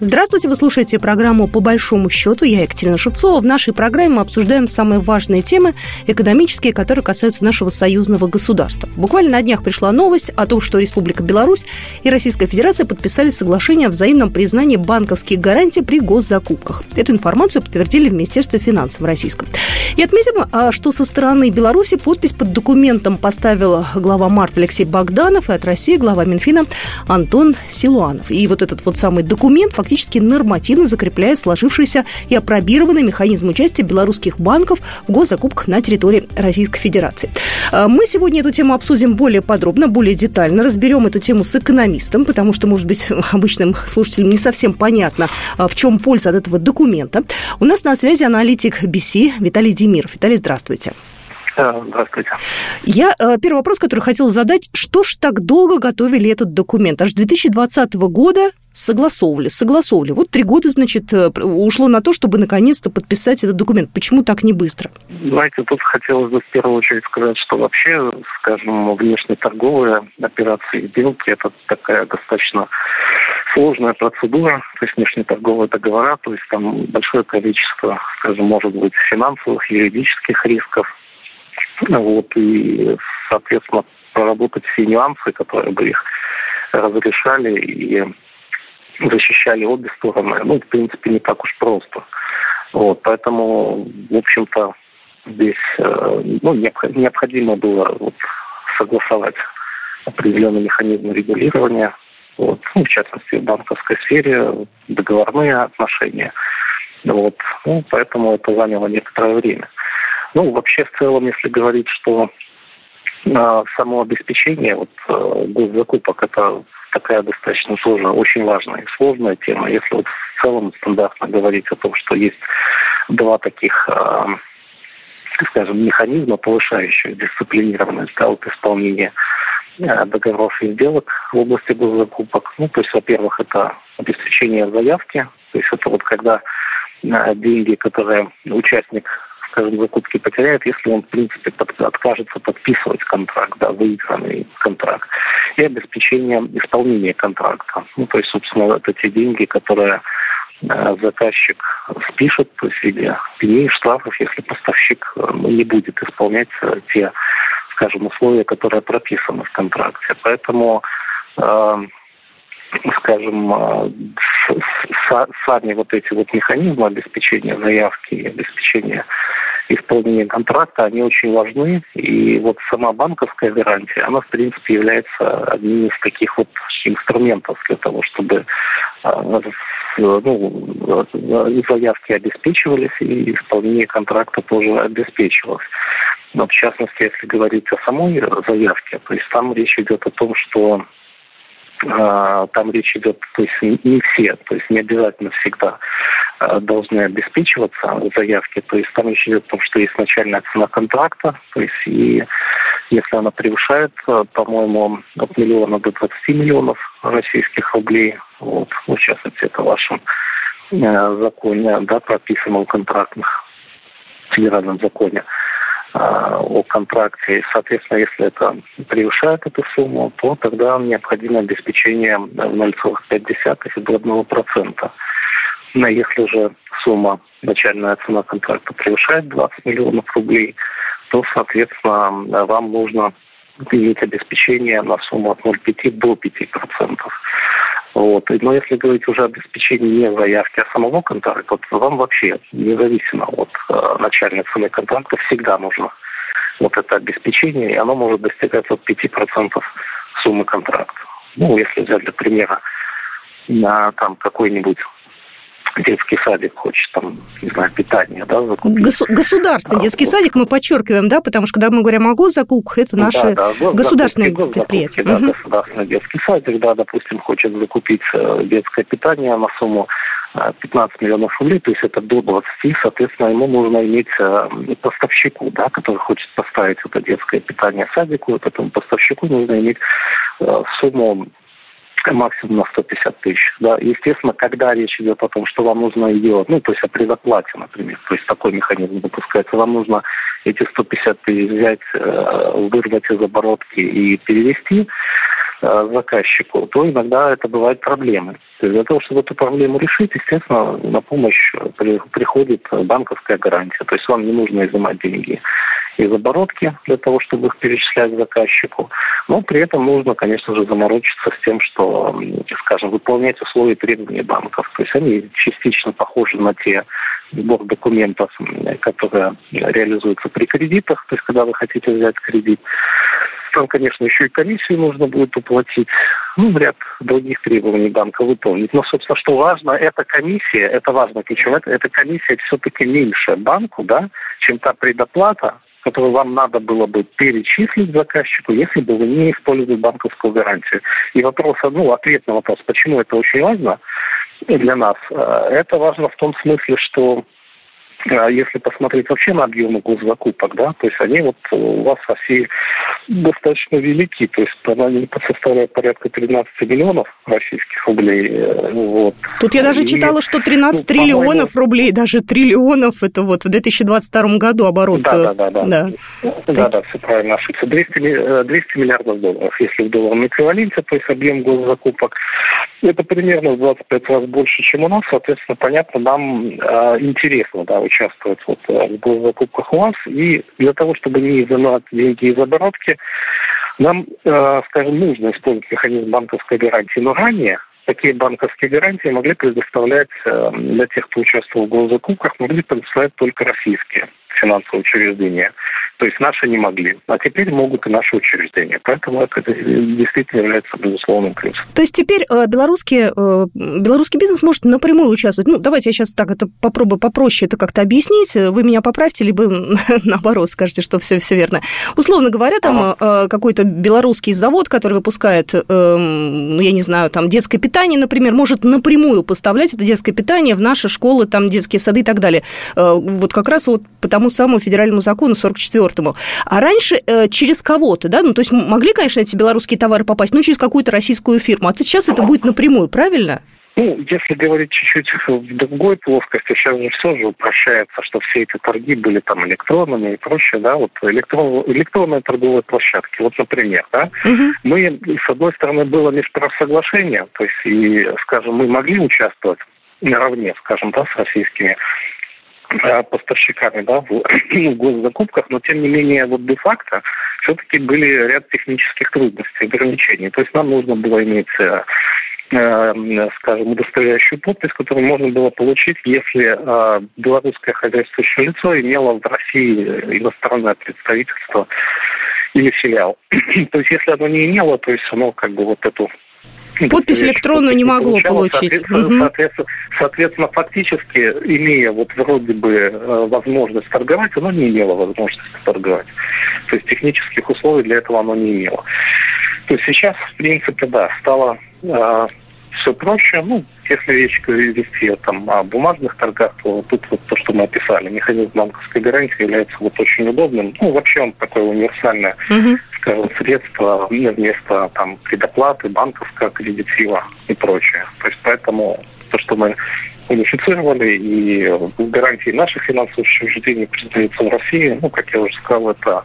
Здравствуйте, вы слушаете программу «По большому счету». Я Екатерина Шевцова. В нашей программе мы обсуждаем самые важные темы экономические, которые касаются нашего союзного государства. Буквально на днях пришла новость о том, что Республика Беларусь и Российская Федерация подписали соглашение о взаимном признании банковских гарантий при госзакупках. Эту информацию подтвердили в Министерстве финансов российском. И отметим, а, что со стороны Беларуси подпись под документом поставила глава Март Алексей Богданов и от России глава Минфина Антон Силуанов. И вот этот вот самый документ фактически фактически нормативно закрепляет сложившийся и опробированный механизм участия белорусских банков в госзакупках на территории Российской Федерации. А, мы сегодня эту тему обсудим более подробно, более детально, разберем эту тему с экономистом, потому что, может быть, обычным слушателям не совсем понятно, а, в чем польза от этого документа. У нас на связи аналитик BC Виталий Демиров. Виталий, здравствуйте. Здравствуйте. Я э, первый вопрос, который хотела задать. Что ж так долго готовили этот документ? Аж 2020 года согласовывали, согласовывали. Вот три года, значит, э, ушло на то, чтобы наконец-то подписать этот документ. Почему так не быстро? Знаете, тут хотелось бы в первую очередь сказать, что вообще, скажем, внешнеторговые операции и сделки – это такая достаточно сложная процедура, то есть внешнеторговые договора, то есть там большое количество, скажем, может быть, финансовых, юридических рисков, вот, и, соответственно, проработать все нюансы, которые бы их разрешали и защищали обе стороны, ну, в принципе, не так уж просто. Вот, поэтому, в общем-то, здесь э, ну, необходимо было вот, согласовать определенный механизм регулирования, вот, ну, в частности, в банковской сфере, договорные отношения. Вот, ну, поэтому это заняло некоторое время. Ну, вообще, в целом, если говорить, что э, само обеспечение вот, э, госзакупок, это такая достаточно тоже очень важная и сложная тема. Если вот в целом стандартно говорить о том, что есть два таких э, скажем, механизма, повышающих дисциплинированность да, вот исполнения э, договоров и сделок в области госзакупок. Ну, то есть, во-первых, это обеспечение заявки, то есть это вот когда деньги, которые участник скажем, закупки потеряет, если он, в принципе, под, откажется подписывать контракт, да, выигранный контракт, и обеспечение исполнения контракта. Ну, то есть, собственно, это те деньги, которые э, заказчик спишет, то есть в пеней, штрафов, если поставщик э, ну, не будет исполнять э, те, скажем, условия, которые прописаны в контракте. Поэтому э, скажем, сами вот эти вот механизмы обеспечения заявки и обеспечения исполнения контракта, они очень важны. И вот сама банковская гарантия, она, в принципе, является одним из таких вот инструментов для того, чтобы а, ну, заявки обеспечивались и исполнение контракта тоже обеспечивалось. Но в частности, если говорить о самой заявке, то есть там речь идет о том, что там речь идет, то есть не все, то есть не обязательно всегда а, должны обеспечиваться заявки. То есть там речь идет о том, что есть начальная цена контракта, то есть и если она превышает, а, по-моему, от миллиона до 20 миллионов российских рублей, вот, ну, в частности, это в вашем законе, да, прописано в контрактных федеральном законе, о контракте. Соответственно, если это превышает эту сумму, то тогда необходимо обеспечение в 0,5 и до 1%. Но если же сумма, начальная цена контракта превышает 20 миллионов рублей, то, соответственно, вам нужно иметь обеспечение на сумму от 0,5 до 5%. Вот. Но если говорить уже об обеспечении не заявки, а самого контракта, вот вам вообще, независимо от э, начальной цены контракта, всегда нужно вот это обеспечение, и оно может достигать от 5% суммы контракта. Ну, если взять для примера на там какой-нибудь детский садик хочет там, не знаю, питание, да, закупить. Гос- государственный а, детский вот. садик мы подчеркиваем, да, потому что когда мы говорим о госзакупках, это наши да, да, государственные закупки, предприятия. Да, угу. государственный детский садик, да, допустим, хочет закупить э, детское питание на сумму 15 э, миллионов рублей, то есть это до 20, соответственно, ему нужно иметь э, поставщику, да, который хочет поставить это детское питание садику, этому поставщику нужно иметь сумму максимум на 150 тысяч. Да. Естественно, когда речь идет о том, что вам нужно ее, ну, то есть о предоплате, например, то есть такой механизм допускается, вам нужно эти 150 тысяч взять, э, вырвать из оборотки и перевести, Э, заказчику, то иногда это. То есть для того, чтобы эту проблему решить, естественно, на помощь приходит банковская гарантия. То есть вам не нужно изымать деньги из оборотки для того, чтобы их перечислять заказчику. Но при этом нужно, конечно же, заморочиться с тем, что, скажем, выполнять условия требований банков. То есть они частично похожи на те сбор документов, которые реализуются при кредитах, то есть когда вы хотите взять кредит. Там, конечно, еще и комиссию нужно будет уплатить, ну, ряд других требований банка выполнить. Но, собственно, что важно, эта комиссия, это важно ключевое, эта комиссия все-таки меньше банку, да, чем та предоплата, которую вам надо было бы перечислить заказчику, если бы вы не использовали банковскую гарантию. И вопрос, ну, ответ на вопрос, почему это очень важно для нас, э, это важно в том смысле, что если посмотреть вообще на объемы госзакупок, да, то есть они вот у вас в России достаточно велики, то есть они составляют порядка 13 миллионов российских рублей. Э, вот. Тут я даже и, читала, что 13 ну, триллионов рублей, даже триллионов, это вот в 2022 году оборот. Да, да, да. Да, да, да, да все правильно ошибся. 200, 200 миллиардов долларов, если в долларовом эквиваленте, то есть объем госзакупок. Это примерно в 25 раз больше, чем у нас, соответственно, понятно, нам э, интересно, да, участвовать вот э, в госзакупках у вас. И для того, чтобы не изымать деньги из оборотки, нам, э, скажем, нужно использовать механизм банковской гарантии. Но ранее такие банковские гарантии могли предоставлять э, для тех, кто участвовал в госзакупках, могли предоставлять только российские финансовые учреждения. То есть наши не могли. А теперь могут и наши учреждения. Поэтому это действительно является безусловным плюсом. То есть теперь э, белорусский, э, белорусский бизнес может напрямую участвовать. Ну, давайте я сейчас так это попробую попроще это как-то объяснить. Вы меня поправьте, либо наоборот скажете, что все, все верно. Условно говоря, там ага. Э, какой-то белорусский завод, который выпускает, ну, я не знаю, там детское питание, например, может напрямую поставлять это детское питание в наши школы, там детские сады и так далее. Вот как раз вот потому самому федеральному закону 44-му. А раньше э, через кого-то, да, ну, то есть могли, конечно, эти белорусские товары попасть, но через какую-то российскую фирму. А сейчас это будет напрямую, правильно? Ну, если говорить чуть-чуть в другой плоскости, сейчас же все же упрощается, что все эти торги были там электронными и прочее, да, вот электрон, электронные торговые площадки, вот, например, да, угу. мы, с одной стороны, было межправосоглашение, то есть, и, скажем, мы могли участвовать наравне, скажем, да, с российскими поставщиками да, в, в госзакупках, но тем не менее вот де-факто все-таки были ряд технических трудностей, ограничений. То есть нам нужно было иметь э, э, скажем, удостоверяющую подпись, которую можно было получить, если э, белорусское хозяйствующее лицо имело в России иностранное представительство или филиал. то есть если оно не имело, то есть оно как бы вот эту Подпись электронную не могло получить. Соответственно, соответственно, соответственно, фактически, имея вот вроде бы э, возможность торговать, оно не имело возможности торговать. То есть технических условий для этого оно не имело. То есть сейчас, в принципе, да, стало э, все проще. Ну, если речь вести там, о бумажных торгах, то тут вот то, что мы описали, механизм банковской гарантии является вот очень удобным. Ну, вообще он такое универсальное, uh-huh. скажем, средство вместо там предоплаты, банковского кредитива и прочее. То есть поэтому то, что мы унифицировали, и гарантии наших финансовых учреждений признаются в России, ну, как я уже сказал, это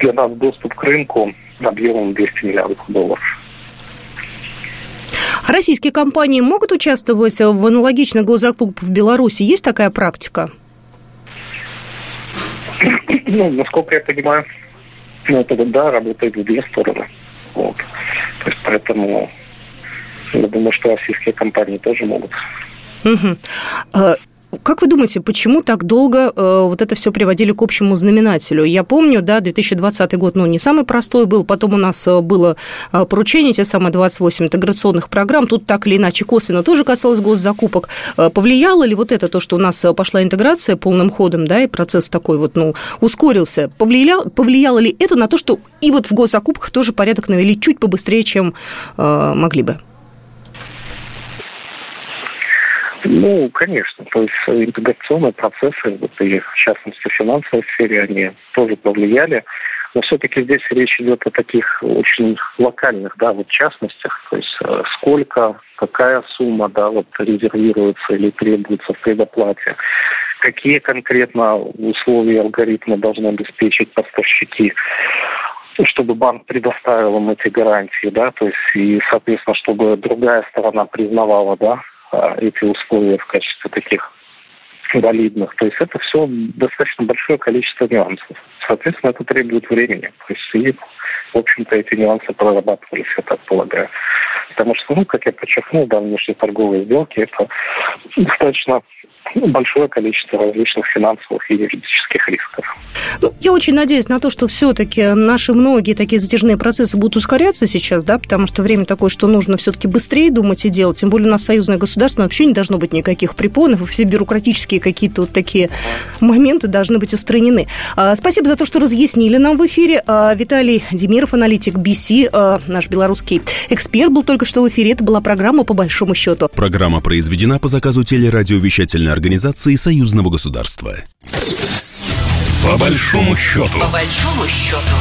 для нас доступ к рынку объемом 200 миллиардов долларов. Российские компании могут участвовать в аналогичных госзакупках в Беларуси? Есть такая практика? Ну, насколько я понимаю, ну, это да, работает в две стороны. Вот. То есть поэтому я думаю, что российские компании тоже могут. Угу. Как вы думаете, почему так долго э, вот это все приводили к общему знаменателю? Я помню, да, 2020 год, ну, не самый простой был, потом у нас э, было э, поручение, те самые 28 интеграционных программ, тут так или иначе косвенно тоже касалось госзакупок. Э, повлияло ли вот это, то, что у нас пошла интеграция полным ходом, да, и процесс такой вот, ну, ускорился? Повлияло, повлияло ли это на то, что и вот в госзакупках тоже порядок навели чуть побыстрее, чем э, могли бы? Ну, конечно. То есть интеграционные процессы, вот и в частности в финансовой сфере, они тоже повлияли. Но все-таки здесь речь идет о таких очень локальных, да, вот частностях, то есть э, сколько, какая сумма, да, вот резервируется или требуется в предоплате, какие конкретно условия алгоритма должны обеспечить поставщики, чтобы банк предоставил им эти гарантии, да, то есть и, соответственно, чтобы другая сторона признавала, да, эти условия в качестве таких валидных. То есть это все достаточно большое количество нюансов. Соответственно, это требует времени. То есть и, в общем-то, эти нюансы прорабатывались, я так полагаю. Потому что, ну, как я подчеркнул, да, внешнеторговые сделки – это достаточно большое количество различных финансовых и юридических рисков. Ну, я очень надеюсь на то, что все-таки наши многие такие затяжные процессы будут ускоряться сейчас, да, потому что время такое, что нужно все-таки быстрее думать и делать. Тем более у нас союзное государство, вообще не должно быть никаких препонов, и все бюрократические какие-то вот такие моменты должны быть устранены. А, спасибо за то, что разъяснили нам в эфире. А, Виталий Демиров, аналитик BC, а, наш белорусский эксперт, был только что в эфире. Это была программа «По большому счету». Программа произведена по заказу телерадиовещательной организации Союзного государства. По большому счету. По большому счету.